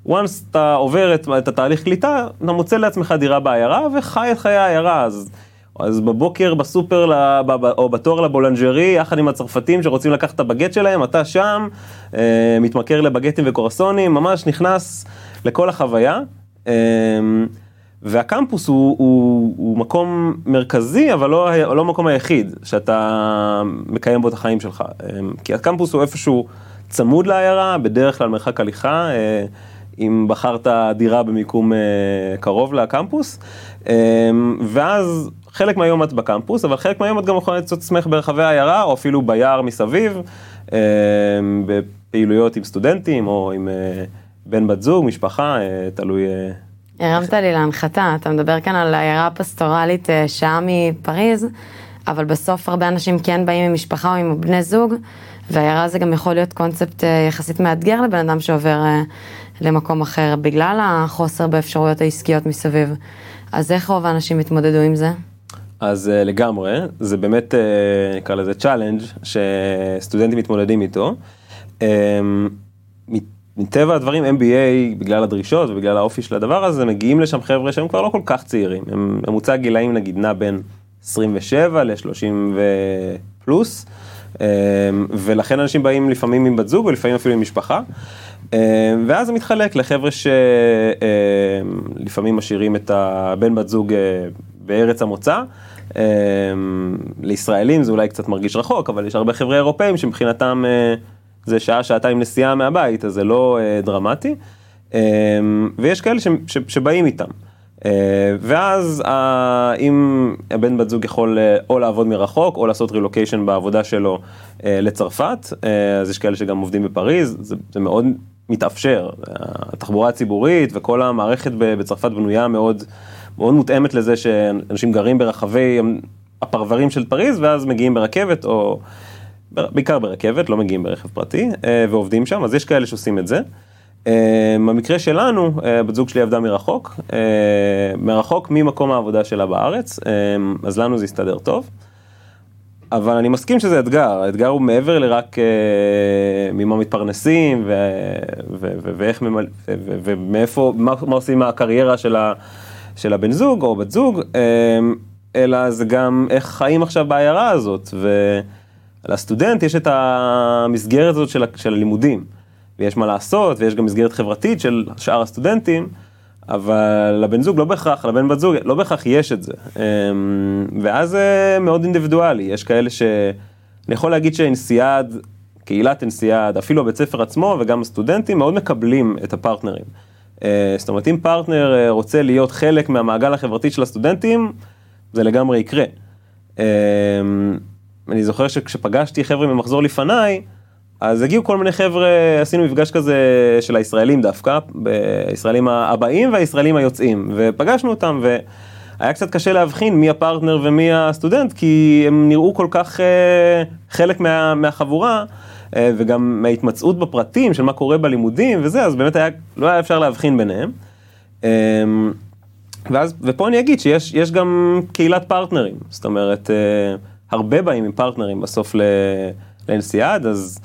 once אתה עובר את, את התהליך קליטה, אתה מוצא לעצמך דירה בעיירה וחי את חיי העיירה. אז, אז בבוקר בסופר ל- ב- ב- או בתור לבולנג'רי, יחד עם הצרפתים שרוצים לקחת את הבגט שלהם, אתה שם, אה, מתמכר לבגטים וקורסונים, ממש נכנס לכל החוויה. אה, והקמפוס הוא, הוא, הוא מקום מרכזי, אבל לא, לא המקום היחיד שאתה מקיים בו את החיים שלך. אה, כי הקמפוס הוא איפשהו צמוד לעיירה, בדרך כלל מרחק הליכה, אה, אם בחרת דירה במיקום אה, קרוב לקמפוס, אה, ואז חלק מהיום את בקמפוס, אבל חלק מהיום את גם יכולה למצוא את עצמך ברחבי העיירה, או אפילו ביער מסביב, בפעילויות עם סטודנטים, או עם אה, בן בת זוג, משפחה, אה, תלוי... אה, הרמת לי להנחתה, אתה מדבר כאן על עיירה פסטורלית אה, שעה מפריז, אבל בסוף הרבה אנשים כן באים עם משפחה או עם בני זוג, והעיירה זה גם יכול להיות קונספט יחסית מאתגר לבן אדם שעובר למקום אחר, בגלל החוסר באפשרויות העסקיות מסביב. אז איך רוב האנשים התמודדו עם זה? אז לגמרי, זה באמת, נקרא לזה challenge שסטודנטים מתמודדים איתו. מטבע הדברים MBA, בגלל הדרישות ובגלל האופי של הדבר הזה, מגיעים לשם חבר'ה שהם כבר לא כל כך צעירים. הם ממוצע גילאים נגיד נע בין 27 ל-30 ופלוס, um, ולכן אנשים באים לפעמים עם בת זוג ולפעמים אפילו עם משפחה. Um, ואז זה מתחלק לחבר'ה שלפעמים משאירים את הבן בת זוג uh, בארץ המוצא. לישראלים זה אולי קצת מרגיש רחוק, אבל יש הרבה חבר'ה אירופאים שמבחינתם uh, זה שעה, שעתיים נסיעה מהבית, אז זה לא uh, דרמטי. Um, ויש כאלה ש, ש, שבאים איתם. Uh, ואז uh, אם הבן בת זוג יכול uh, או לעבוד מרחוק, או לעשות רילוקיישן בעבודה שלו uh, לצרפת, uh, אז יש כאלה שגם עובדים בפריז, זה, זה מאוד מתאפשר. התחבורה הציבורית וכל המערכת בצרפת בנויה מאוד, מאוד מותאמת לזה שאנשים גרים ברחבי הפרברים של פריז, ואז מגיעים ברכבת, או בעיקר ברכבת, לא מגיעים ברכב פרטי, ועובדים שם, אז יש כאלה שעושים את זה. במקרה שלנו, בת זוג שלי עבדה מרחוק, מרחוק ממקום העבודה שלה בארץ, אז לנו זה הסתדר טוב. אבל אני מסכים שזה אתגר, האתגר הוא מעבר לרק אה, ממה מתפרנסים ו, ו, ו, ואיך ממל... ו, ו, ומאיפה, מה, עושים מהקריירה של, הבן זוג או בת זוג, אה, אלא זה גם איך חיים עכשיו בעיירה הזאת, ולסטודנט יש את המסגרת הזאת של, של הלימודים, ויש מה לעשות, ויש גם מסגרת חברתית של שאר הסטודנטים. אבל לבן זוג לא בהכרח, לבן בת זוג לא בהכרח יש את זה. ואז זה מאוד אינדיבידואלי, יש כאלה ש... אני יכול להגיד שאינסיאד, קהילת אינסיאד, אפילו הבית ספר עצמו וגם הסטודנטים מאוד מקבלים את הפרטנרים. זאת אומרת, אם פרטנר רוצה להיות חלק מהמעגל החברתי של הסטודנטים, זה לגמרי יקרה. אני זוכר שכשפגשתי חבר'ה ממחזור לפניי, אז הגיעו כל מיני חבר'ה, עשינו מפגש כזה של הישראלים דווקא, הישראלים הבאים והישראלים היוצאים, ופגשנו אותם, והיה קצת קשה להבחין מי הפרטנר ומי הסטודנט, כי הם נראו כל כך חלק מה, מהחבורה, וגם מההתמצאות בפרטים של מה קורה בלימודים וזה, אז באמת היה, לא היה אפשר להבחין ביניהם. ואז, ופה אני אגיד שיש גם קהילת פרטנרים, זאת אומרת, הרבה באים עם פרטנרים בסוף לאנסיאד, אז...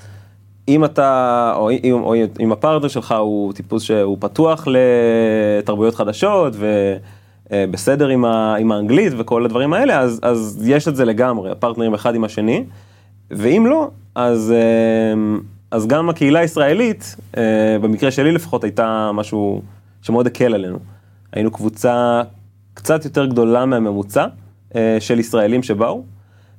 אם אתה, או, או, או אם הפרטנר שלך הוא טיפוס שהוא פתוח לתרבויות חדשות ובסדר עם, ה, עם האנגלית וכל הדברים האלה, אז, אז יש את זה לגמרי, הפרטנרים אחד עם השני, ואם לא, אז, אז גם הקהילה הישראלית, במקרה שלי לפחות, הייתה משהו שמאוד הקל עלינו. היינו קבוצה קצת יותר גדולה מהממוצע של ישראלים שבאו.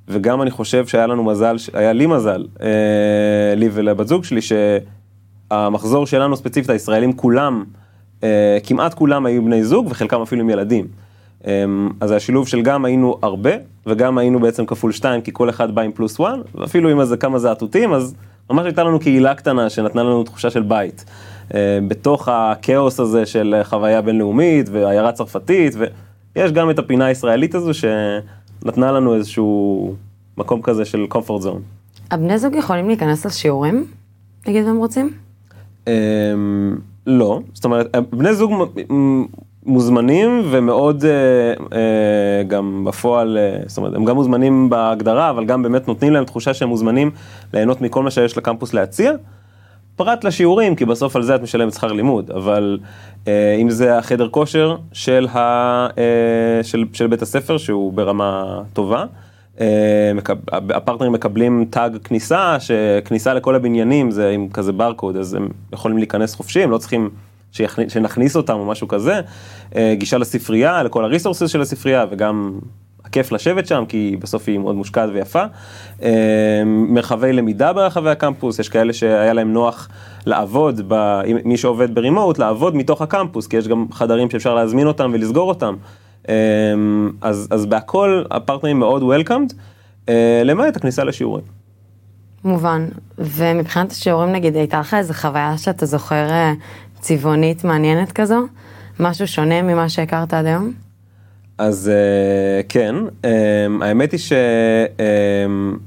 וגם אני חושב שהיה לנו מזל, היה לי מזל, אה, לי ולבת זוג שלי, שהמחזור שלנו ספציפית, הישראלים כולם, אה, כמעט כולם היו בני זוג וחלקם אפילו עם ילדים. אה, אז השילוב של גם היינו הרבה וגם היינו בעצם כפול שתיים כי כל אחד בא עם פלוס וואן ואפילו עם איזה כמה זעתותים אז ממש הייתה לנו קהילה קטנה שנתנה לנו תחושה של בית. אה, בתוך הכאוס הזה של חוויה בינלאומית ועיירה צרפתית ויש גם את הפינה הישראלית הזו שנתנה לנו איזשהו מקום כזה של comfort zone. הבני זוג יכולים להיכנס לשיעורים, נגיד והם רוצים? אמ, לא, זאת אומרת, בני זוג מוזמנים ומאוד אה, אה, גם בפועל, אה, זאת אומרת, הם גם מוזמנים בהגדרה, אבל גם באמת נותנים להם תחושה שהם מוזמנים ליהנות מכל מה שיש לקמפוס להציע. פרט לשיעורים, כי בסוף על זה את משלמת שכר לימוד, אבל אה, אם זה החדר כושר של, ה, אה, של, של בית הספר, שהוא ברמה טובה, אה, מקב, הפרטנרים מקבלים טאג כניסה, שכניסה לכל הבניינים זה עם כזה ברקוד, אז הם יכולים להיכנס חופשי, הם לא צריכים שיכניס, שנכניס אותם או משהו כזה. אה, גישה לספרייה, לכל הריסורסס של הספרייה, וגם כיף לשבת שם, כי בסוף היא מאוד מושקעת ויפה. אה, מרחבי למידה ברחבי הקמפוס, יש כאלה שהיה להם נוח לעבוד, ב, מי שעובד ברימוט, לעבוד מתוך הקמפוס, כי יש גם חדרים שאפשר להזמין אותם ולסגור אותם. אז, אז בהכל הפרטנרים מאוד וולקאמד, למעט הכניסה לשיעורים. מובן, ומבחינת השיעורים נגיד, הייתה לך איזה חוויה שאתה זוכר אה, צבעונית מעניינת כזו? משהו שונה ממה שהכרת עד היום? אז uh, כן, um, האמת היא ש... Um,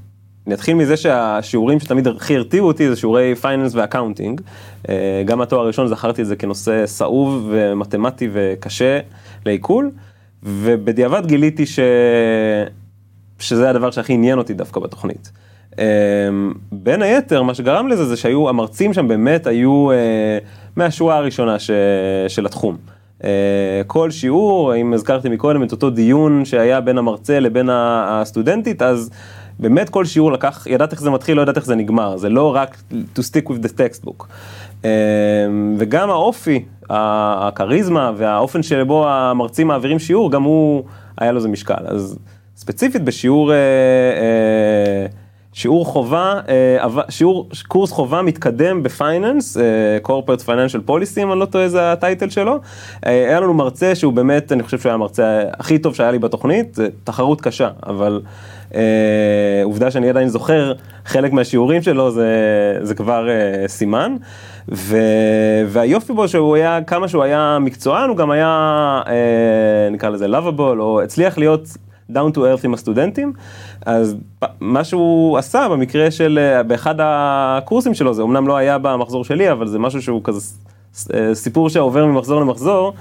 אני אתחיל מזה שהשיעורים שתמיד הכי הרתיעו אותי זה שיעורי finance ו accounting. Uh, גם התואר הראשון זכרתי את זה כנושא סבוך ומתמטי וקשה לעיכול, ובדיעבד גיליתי ש... שזה הדבר שהכי עניין אותי דווקא בתוכנית. Um, בין היתר, מה שגרם לזה זה שהיו, המרצים שם באמת היו... Uh, מהשורה הראשונה ש... של התחום. Uh, כל שיעור, אם הזכרתי מקודם את אותו דיון שהיה בין המרצה לבין הסטודנטית, אז באמת כל שיעור לקח, ידעת איך זה מתחיל, לא ידעת איך זה נגמר, זה לא רק to stick with the textbook. Uh, וגם האופי, הכריזמה והאופן שבו המרצים מעבירים שיעור, גם הוא, היה לו איזה משקל. אז ספציפית בשיעור... שיעור חובה, אה, שיעור, קורס חובה מתקדם בפייננס, אה, corporate financial policy, אם אני לא טועה, זה הטייטל שלו. אה, היה לנו מרצה שהוא באמת, אני חושב שהוא היה המרצה הכי טוב שהיה לי בתוכנית, תחרות קשה, אבל עובדה שאני עדיין זוכר חלק מהשיעורים שלו, זה, זה כבר סימן. ו... והיופי בו שהוא היה, כמה שהוא היה מקצוען, הוא גם היה, נקרא לזה lovable, או הצליח להיות down to earth עם הסטודנטים, אז מה שהוא עשה במקרה של, אה, באחד הקורסים שלו, זה אמנם לא היה במחזור שלי, אבל זה משהו שהוא כזה אה, סיפור שעובר ממחזור למחזור,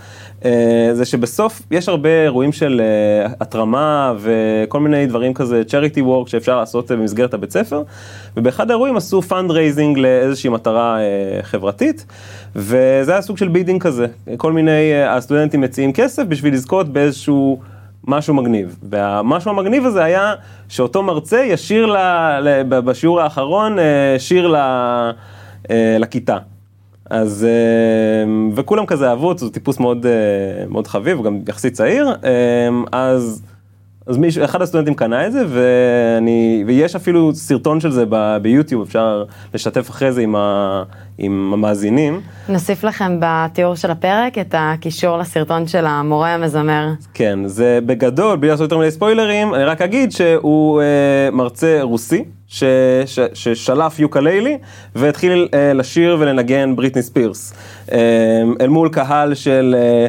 אה, זה שבסוף יש הרבה אירועים של התרמה וכל מיני דברים כזה, charity work שאפשר לעשות במסגרת הבית ספר, ובאחד האירועים עשו fundraising לאיזושהי מטרה חברתית, וזה היה סוג של bidding כזה, כל מיני, הסטודנטים מציעים כסף בשביל לזכות באיזשהו... משהו מגניב. והמשהו המגניב הזה היה שאותו מרצה ישיר ל, ל, בשיעור האחרון, אה, שיר ל, אה, לכיתה. אז, אה, וכולם כזה אהבו אותו, טיפוס מאוד, מאוד חביב, גם יחסית צעיר, אז... אז מישהו, אחד הסטודנטים קנה את זה, ואני, ויש אפילו סרטון של זה ב, ביוטיוב, אפשר לשתף אחרי זה עם, ה, עם המאזינים. נוסיף לכם בתיאור של הפרק את הקישור לסרטון של המורה המזמר. כן, זה בגדול, בלי לעשות יותר מדי ספוילרים, אני רק אגיד שהוא אה, מרצה רוסי, ש, ש, ששלף יוקללי, והתחיל אה, לשיר ולנגן בריטני ספירס. אה, אל מול קהל של אה,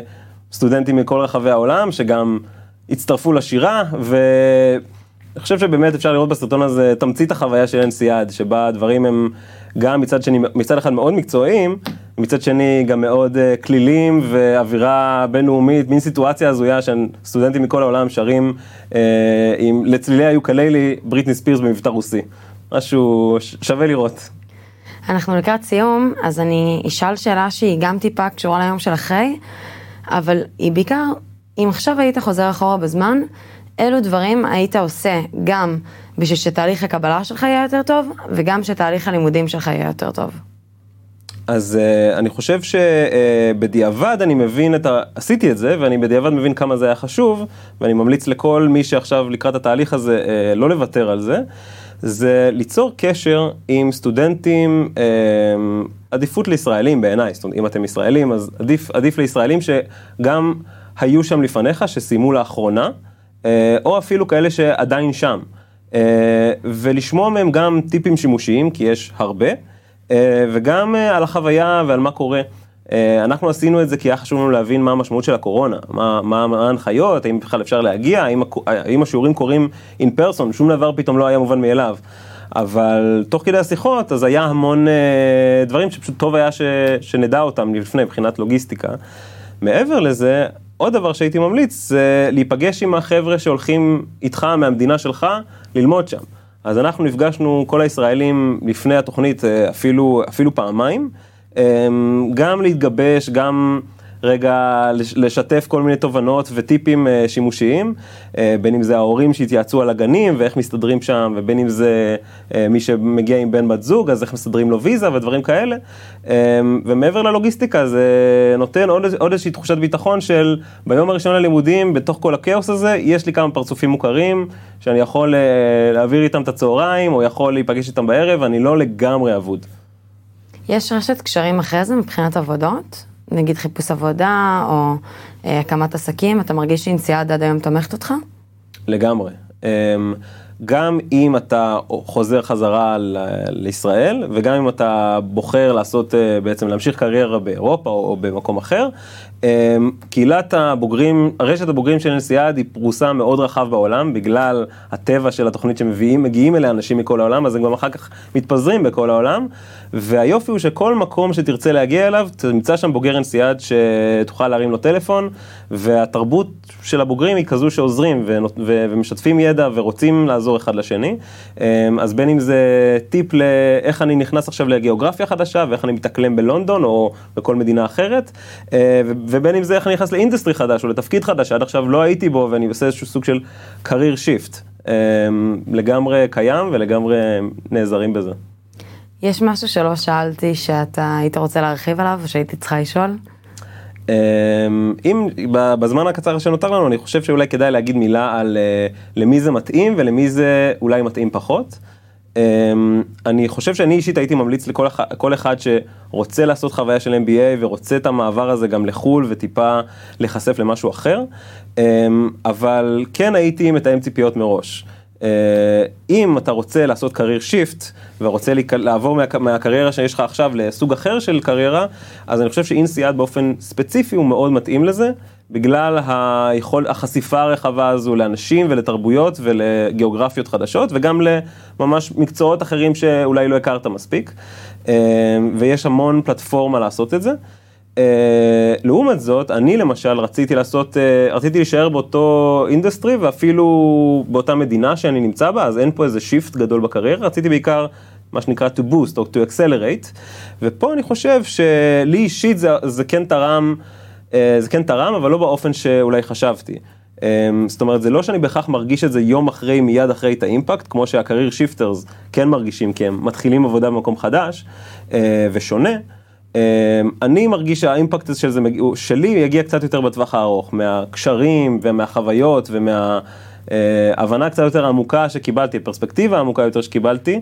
סטודנטים מכל רחבי העולם, שגם... הצטרפו לשירה, ואני חושב שבאמת אפשר לראות בסרטון הזה תמצית החוויה של אנסיאד, שבה הדברים הם גם מצד שני, מצד אחד מאוד מקצועיים, מצד שני גם מאוד uh, כלילים ואווירה בינלאומית, מין סיטואציה הזויה של סטודנטים מכל העולם שרים uh, עם לצלילי היוקללי בריטני ספירס במבטא רוסי. משהו שווה לראות. אנחנו לקראת סיום, אז אני אשאל שאלה שהיא גם טיפה קשורה ליום של אחרי, אבל היא בעיקר אם עכשיו היית חוזר אחורה בזמן, אילו דברים היית עושה גם בשביל שתהליך הקבלה שלך יהיה יותר טוב, וגם שתהליך הלימודים שלך יהיה יותר טוב? אז uh, אני חושב שבדיעבד uh, אני מבין את ה... עשיתי את זה, ואני בדיעבד מבין כמה זה היה חשוב, ואני ממליץ לכל מי שעכשיו לקראת התהליך הזה uh, לא לוותר על זה, זה ליצור קשר עם סטודנטים, uh, עדיפות לישראלים בעיניי, זאת אומרת, אם אתם ישראלים, אז עדיף, עדיף לישראלים שגם היו שם לפניך, שסיימו לאחרונה, uh, או אפילו כאלה שעדיין שם. Uh, ולשמוע מהם גם טיפים שימושיים, כי יש הרבה. אה, וגם אה, על החוויה ועל מה קורה. אה, אנחנו עשינו את זה כי היה חשוב לנו להבין מה המשמעות של הקורונה, מה, מה, מה ההנחיות, האם בכלל אפשר להגיע, האם, האם השיעורים קורים in person, שום דבר פתאום לא היה מובן מאליו. אבל תוך כדי השיחות, אז היה המון אה, דברים שפשוט טוב היה ש, שנדע אותם לפני, מבחינת לוגיסטיקה. מעבר לזה, עוד דבר שהייתי ממליץ זה להיפגש עם החבר'ה שהולכים איתך מהמדינה שלך ללמוד שם. אז אנחנו נפגשנו, כל הישראלים, לפני התוכנית אה, אפילו, אפילו פעמיים, אמ, גם להתגבש, גם... רגע לשתף כל מיני תובנות וטיפים אה, שימושיים, אה, בין אם זה ההורים שהתייעצו על הגנים ואיך מסתדרים שם, ובין אם זה אה, מי שמגיע עם בן בת זוג, אז איך מסתדרים לו ויזה ודברים כאלה. ומעבר ללוגיסטיקה זה נותן עוד, עוד איזושהי תחושת ביטחון של ביום הראשון ללימודים, בתוך כל הכאוס הזה, יש לי כמה פרצופים מוכרים, שאני יכול להעביר איתם את הצהריים, או יכול להיפגש איתם בערב, אני לא לגמרי אבוד. יש רשת קשרים אחרי זה מבחינת עבודות? נגיד חיפוש עבודה או אה, הקמת עסקים, אתה מרגיש שאינסיאד עד היום תומכת אותך? לגמרי. אמ, גם אם אתה חוזר חזרה לישראל וגם אם אתה בוחר לעשות אה, בעצם להמשיך קריירה באירופה או במקום אחר, קהילת הבוגרים, רשת הבוגרים של נסיאד היא פרוסה מאוד רחב בעולם בגלל הטבע של התוכנית שמביאים, מגיעים אליה אנשים מכל העולם, אז הם גם אחר כך מתפזרים בכל העולם, והיופי הוא שכל מקום שתרצה להגיע אליו, תמצא שם בוגר נסיאד שתוכל להרים לו טלפון, והתרבות של הבוגרים היא כזו שעוזרים ומשתפים ידע ורוצים לעזור אחד לשני, אמ, אז בין אם זה טיפ לאיך אני נכנס עכשיו לגיאוגרפיה חדשה ואיך אני מתאקלם בלונדון או בכל מדינה אחרת, אה, ובין אם זה איך אני נכנס לאינדסטרי חדש או לתפקיד חדש שעד עכשיו לא הייתי בו ואני עושה איזשהו סוג של career shift. אמ, לגמרי קיים ולגמרי נעזרים בזה. יש משהו שלא שאלתי שאתה היית רוצה להרחיב עליו או שהייתי צריכה לשאול? אמ, אם בזמן הקצר שנותר לנו אני חושב שאולי כדאי להגיד מילה על אה, למי זה מתאים ולמי זה אולי מתאים פחות. אמ, אני חושב שאני אישית הייתי ממליץ לכל אחד שרוצה לעשות חוויה של MBA ורוצה את המעבר הזה גם לחו"ל וטיפה להיחשף למשהו אחר, אמ, אבל כן הייתי מתאם ציפיות מראש. אה, אם אתה רוצה לעשות career shift ורוצה לעבור מהקריירה שיש לך עכשיו לסוג אחר של קריירה, אז אני חושב שאינסיאד באופן ספציפי הוא מאוד מתאים לזה. בגלל היכול, החשיפה הרחבה הזו לאנשים ולתרבויות ולגיאוגרפיות חדשות וגם לממש מקצועות אחרים שאולי לא הכרת מספיק אה, ויש המון פלטפורמה לעשות את זה. אה, לעומת זאת, אני למשל רציתי לעשות, אה, רציתי להישאר באותו industry ואפילו באותה מדינה שאני נמצא בה, אז אין פה איזה shift גדול בקריירה, רציתי בעיקר מה שנקרא to boost או to accelerate, ופה אני חושב שלי אישית זה, זה כן תרם. אה, זה כן תרם, אבל לא באופן שאולי חשבתי. אה, זאת אומרת, זה לא שאני בהכרח מרגיש את זה יום אחרי, מיד אחרי את ה impact, כמו שה career shifters כן מרגישים, כי הם מתחילים עבודה במקום חדש אה, ושונה. אני מרגיש שה impact של זה, שלי יגיע קצת יותר בטווח הארוך, מהקשרים ומהחוויות ומה... הבנה קצת יותר עמוקה שקיבלתי, פרספקטיבה עמוקה יותר שקיבלתי,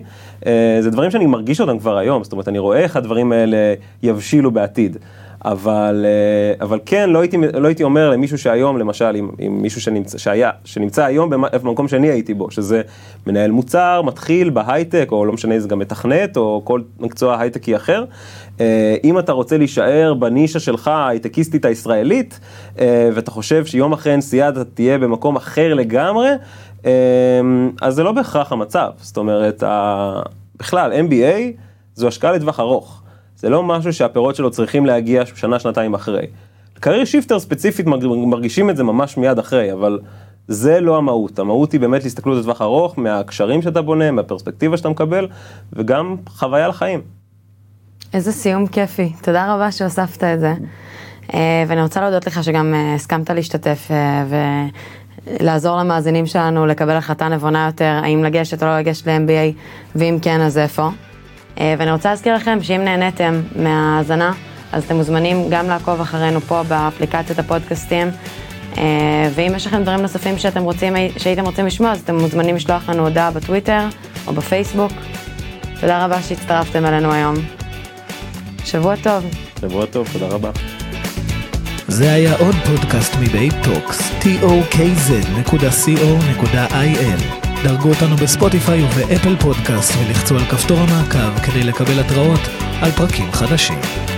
זה דברים שאני מרגיש אותם כבר היום, זאת אומרת, אני רואה איך הדברים האלה יבשילו בעתיד. אבל, אה, אבל כן, לא הייתי, לא הייתי אומר למישהו שהיום, למשל, עם, עם מישהו שנמצא, שהיה, שנמצא היום במקום שאני הייתי בו, שזה מנהל מוצר, מתחיל בהייטק, או לא משנה, זה גם מתכנת, או כל מקצוע הייטקי אחר. אה, אם אתה רוצה להישאר בנישה שלך, ההייטקיסטית הישראלית, אה, ואתה חושב שיום אחרי נסיעה תהיה במקום אחר לגמרי, אז זה לא בהכרח המצב. זאת אומרת, בכלל, MBA זו השקעה לטווח ארוך. זה לא משהו שהפירות שלו צריכים להגיע שנה, שנתיים אחרי. קרייר שיפטר ספציפית מרגישים את זה ממש מיד אחרי, אבל זה לא המהות. המהות היא באמת להסתכלות לטווח ארוך, מהקשרים שאתה בונה, מהפרספקטיבה שאתה מקבל, וגם חוויה לחיים. איזה סיום כיפי, תודה רבה שהוספת את זה. אה, ואני רוצה להודות לך שגם אה, הסכמת להשתתף אה, ולעזור למאזינים שלנו לקבל החלטה נבונה יותר, האם לגשת או לא לגשת ל-MBA, ואם כן, אז איפה? אה, ואני רוצה להזכיר לכם שאם נהניתם מההאזנה, אז אתם מוזמנים גם לעקוב אחרינו פה באפליקציית הפודקאסטים. אה, ואם יש לכם דברים נוספים שאתם רוצים, שהייתם רוצים לשמוע, אז אתם מוזמנים לשלוח לנו הודעה בטוויטר או בפייסבוק. תודה רבה שהצטרפתם אלינו היום. שבוע טוב. שבוע טוב, תודה רבה. זה היה עוד פודקאסט מבית טוקס, tokz.co.il. דרגו אותנו בספוטיפיי ובאפל פודקאסט ולחצו על כפתור המעקב כדי לקבל התראות על פרקים חדשים.